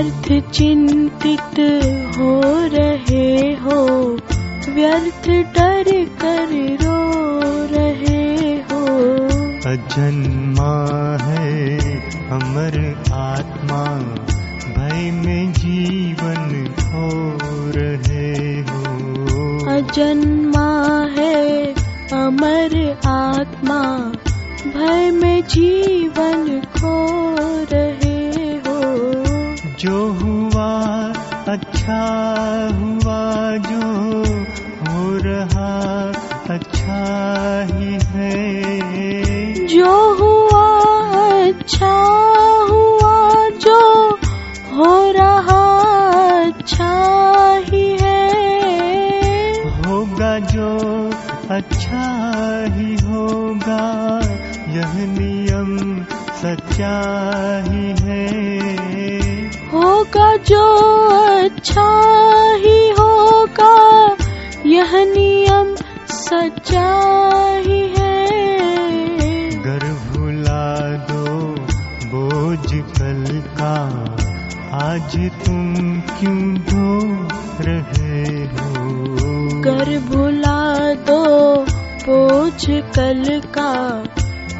व्यर्थ चिंतित हो रहे हो व्यर्थ डर अच्छा हुआ जो हो रहा अच्छा ही है। जो हुआ अच्छा हुआ जो हो रहा अच्छा ही है। होगा जो अच्छा ही होगा यह नियम सच्चा ही है। होगा जो नियम सच्चा ही। है गर भुला दो बोझ कल का। आज तुम क्यों धो रहे हो? कर भुला दो बोझ कल का।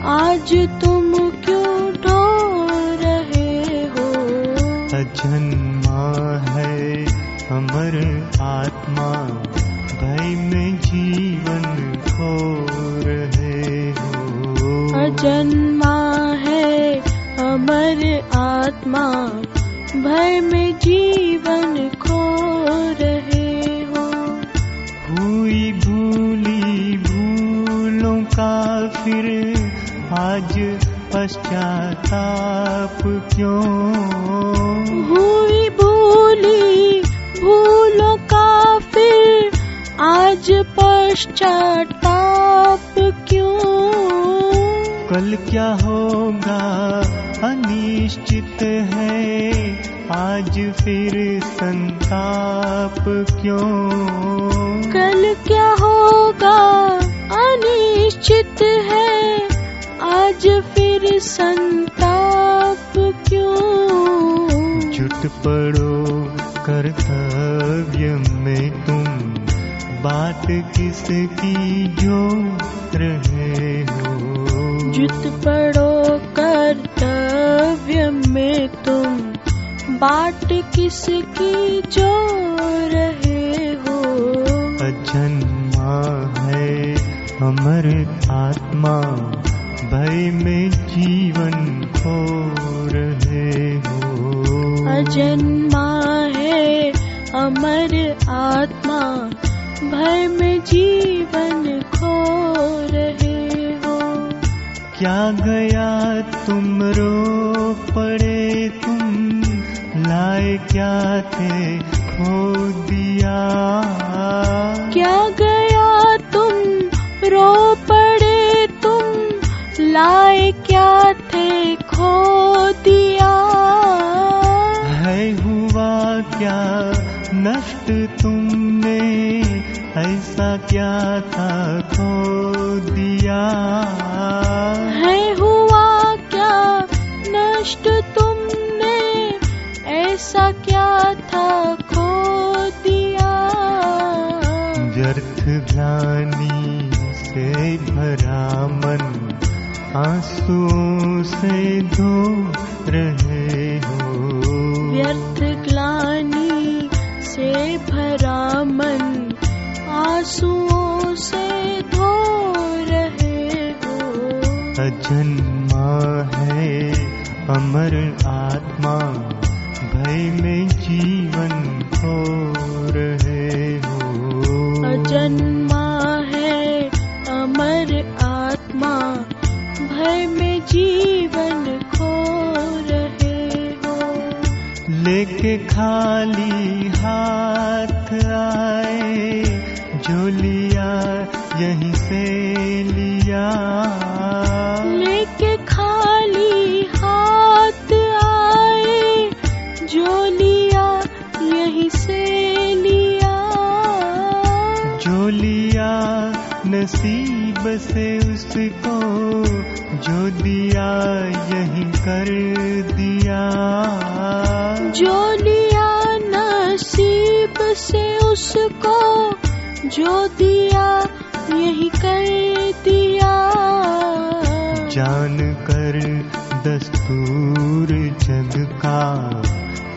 आज तुम क्यों ढो रहे हो? अजन्मा है अमर आत्मा। भय में जीवन खो रहे हो। अजन्मा है अमर आत्मा भय में जीवन खो रहे हो। हुई भूली भूलों का फिर आज पश्चाताप क्यों? पश्चाताप क्यों? कल क्या होगा? अनिश्चित है। आज फिर संताप क्यों? कल क्या होगा? अनिश्चित है। आज फिर संताप क्यों? जुट पड़ो कर्तव्य में। बात किसकी जो रहे हो? जुट पड़ो कर्तव्य में तुम। बाट किसकी जो रहे हो? अजन्मा है अमर आत्मा भय में जीवन खो रहे हो। अजन्मा है अमर आत्मा भय में जीवन खो रहे हो। क्या गया तुम रो पड़े तुम? लाए क्या थे? खो दिया क्या था खो अजन्मा है अमर आत्मा भय में जीवन खो रहे हो। अजन्मा है अमर आत्मा भय में जीवन खो रहे हो। लेके खाली हाथ आए जो लिया यहीं से लिया। जो दिया यही कर दिया। जो लिया नसीब से उसको जो दिया यही कर दिया। जान कर दस्तूर जग का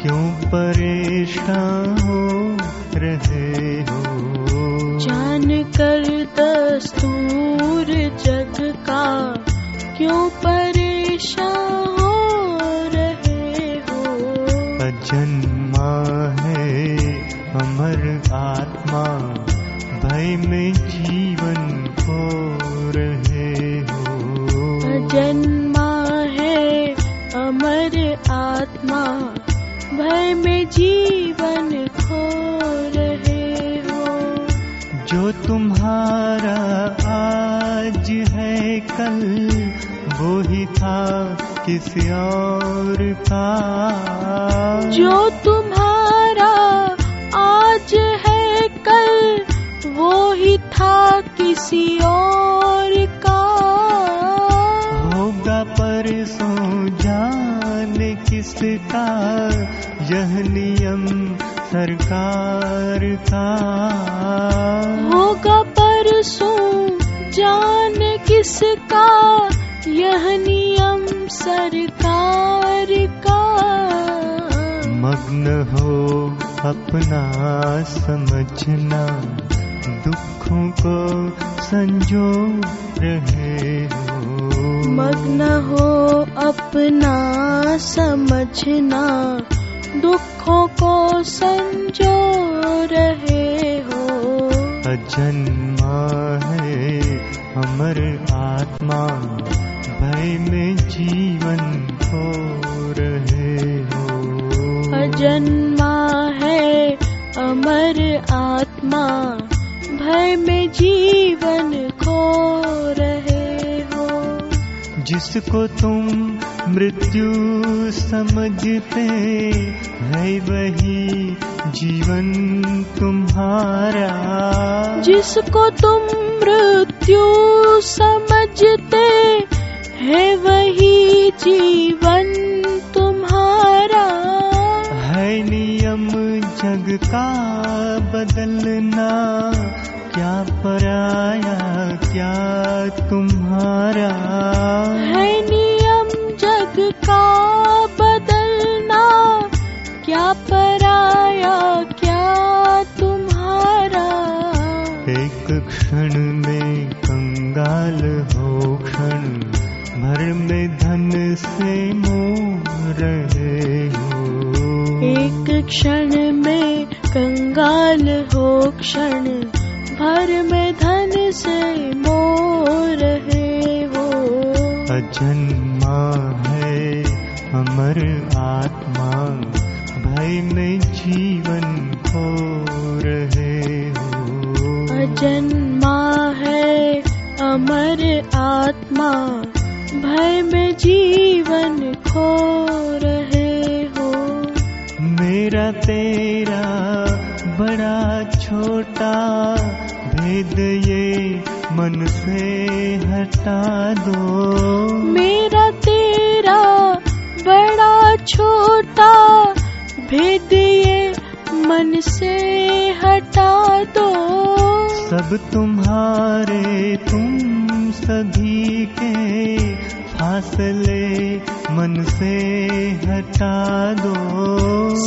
क्यों परेशान हो रहे हो? जान कर दस्तूर जग का क्यों परेशान हो रहे हो? अजन्मा है अमर आत्मा भय में जीवन खो रहे हो। अजन्मा है अमर आत्मा भय में जीवन खो रहे हो। जो तुम्हारा आज है कल वो ही था किसी और का जो तुम्हारा आज है कल वो ही था किसी और का। होगा परसों जाने किसका यह नियम सरकार का। होगा परसों जान किसका यह नियम सरकार का। मग्न हो अपना समझना दुखों को संजो रहे हो। मग्न हो अपना समझना दुखों को संजो रहे हो। अजन्मा है अमर आत्मा। भय में जीवन खो रहे हो। अजन्मा है अमर आत्मा भय में जीवन खो रहे हो। जिसको तुम मृत्यु समझते है वही जीवन तुम्हारा। जिसको तुम मृत्यु समझते है वही जीवन तुम्हारा। है नियम जग का बदलना। क्या पराया क्या तुम्हारा। है नियम जग का बदलना। क्या पराया अजन्मा है अमर आत्मा, भय में जीवन खो रहे हो। मेरा तेरा बड़ा छोटा भेद ये मन से हटा दो। सब तुम्हारे तुम सभी के फासले मन से हटा दो।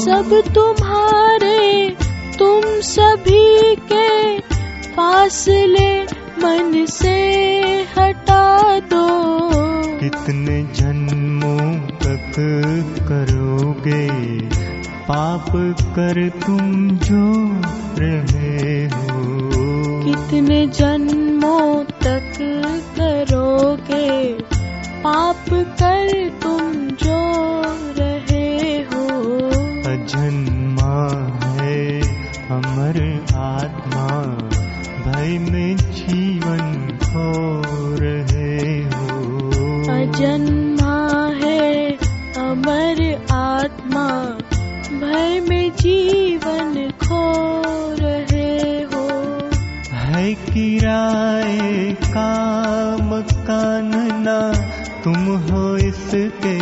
सब तुम्हारे तुम सभी के फासले मन से हटा दो। कितने जन्मों तक करोगे? पाप कर तुम जो रहे हो। कितने जन्मों तक करोगे? पाप कर में जीवन खो रहे हो है किराए का मकान ना तुम हो इसके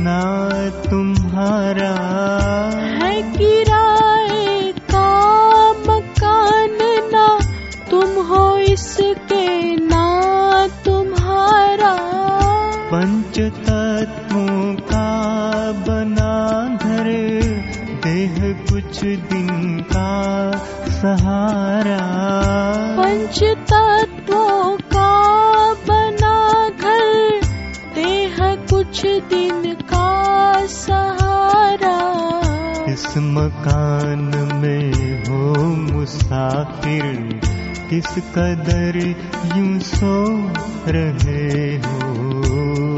ना तुम्हारा। है किराए का मकान तुम हो इसके ना तुम्हारा। पंच तत्वों का बना घर देह कुछ दिन का सहारा। मुसाफिर किस कदर यूँ सो रहे हो?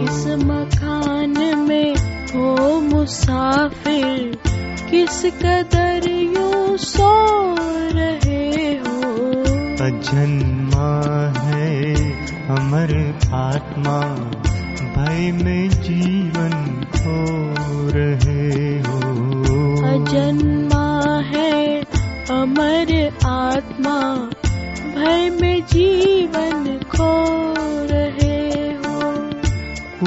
इस मकान में हो मुसाफिर किस कदर यूँ सो रहे हो? अजन्मा है अमर आत्मा भय में जीवन खो रहे हो। अजन्मा है अमर आत्मा। भय में जीवन खो रहे हो।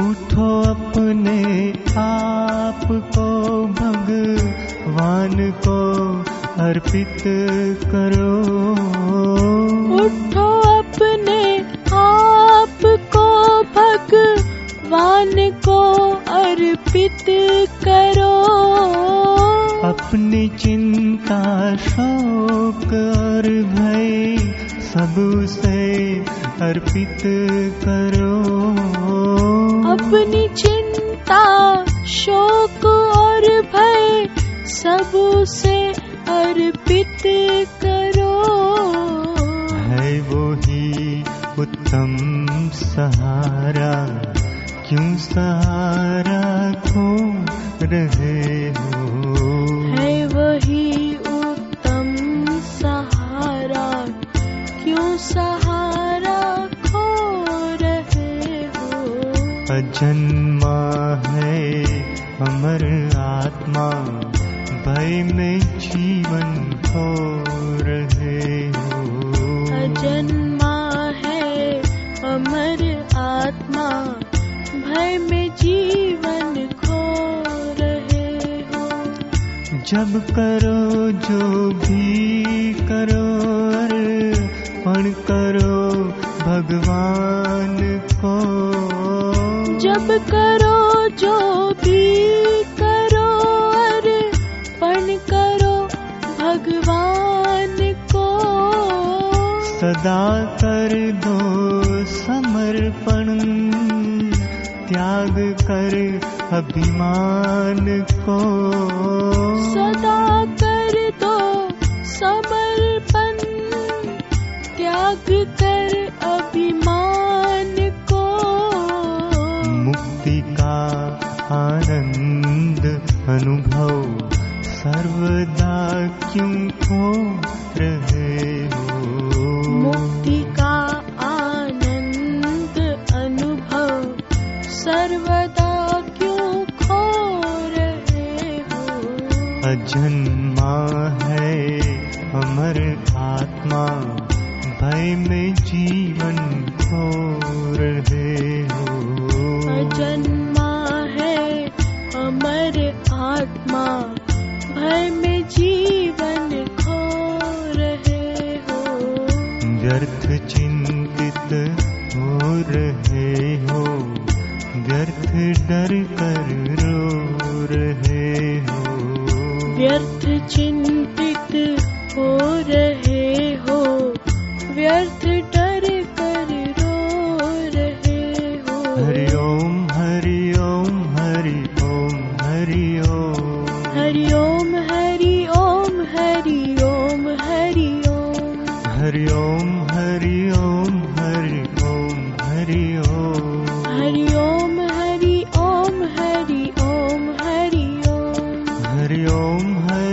उठो अपने आप को भगवान को अर्पित करो। उठो अपने आप को भगवान को अर्पित करो। अपनी चिंता शोक और भय सब उसे अर्पित करो। अपनी चिंता शोक और भय सब उसे अर्पित करो। है वो ही उत्तम सहारा क्यों सहारा खो रहे हो है? अजन्मा है अमर आत्मा भय में जीवन खो रहे हो। अजन्मा है अमर आत्मा भय में जीवन खो रहे हो। जब करो जो भी करो अर्पण करो भगवान जब करो जो भी करो अर्पण करो भगवान को। सदा कर दो समर्पण त्याग कर अभिमान को। सदा कर दो समर्पण त्याग कर अभिमान अनुभव सर्वदा क्यों खो रहे हो? मुक्ति का आनंद अनुभव सर्वदा क्यों खो रहे हो? अजन्मा है अमर आत्मा भय में जीवन खो रहे हो। अजन्मा है अमर आत्मा भय में जीवन खो रहे हो। व्यर्थ चिंतित हो रहे हो व्यर्थ डर कर रो रहे हो। व्यर्थ चिंतित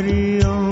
हरि ओम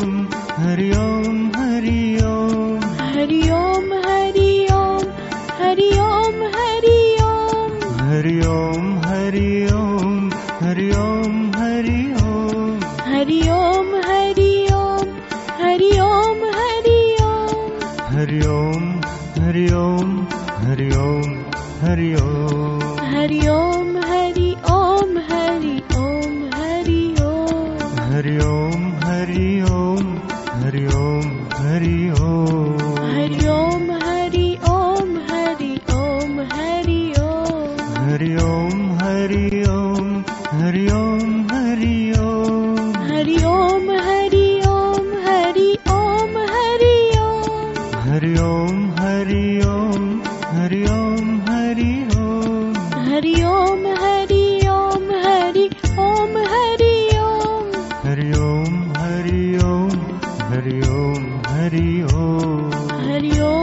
हरिओ ओ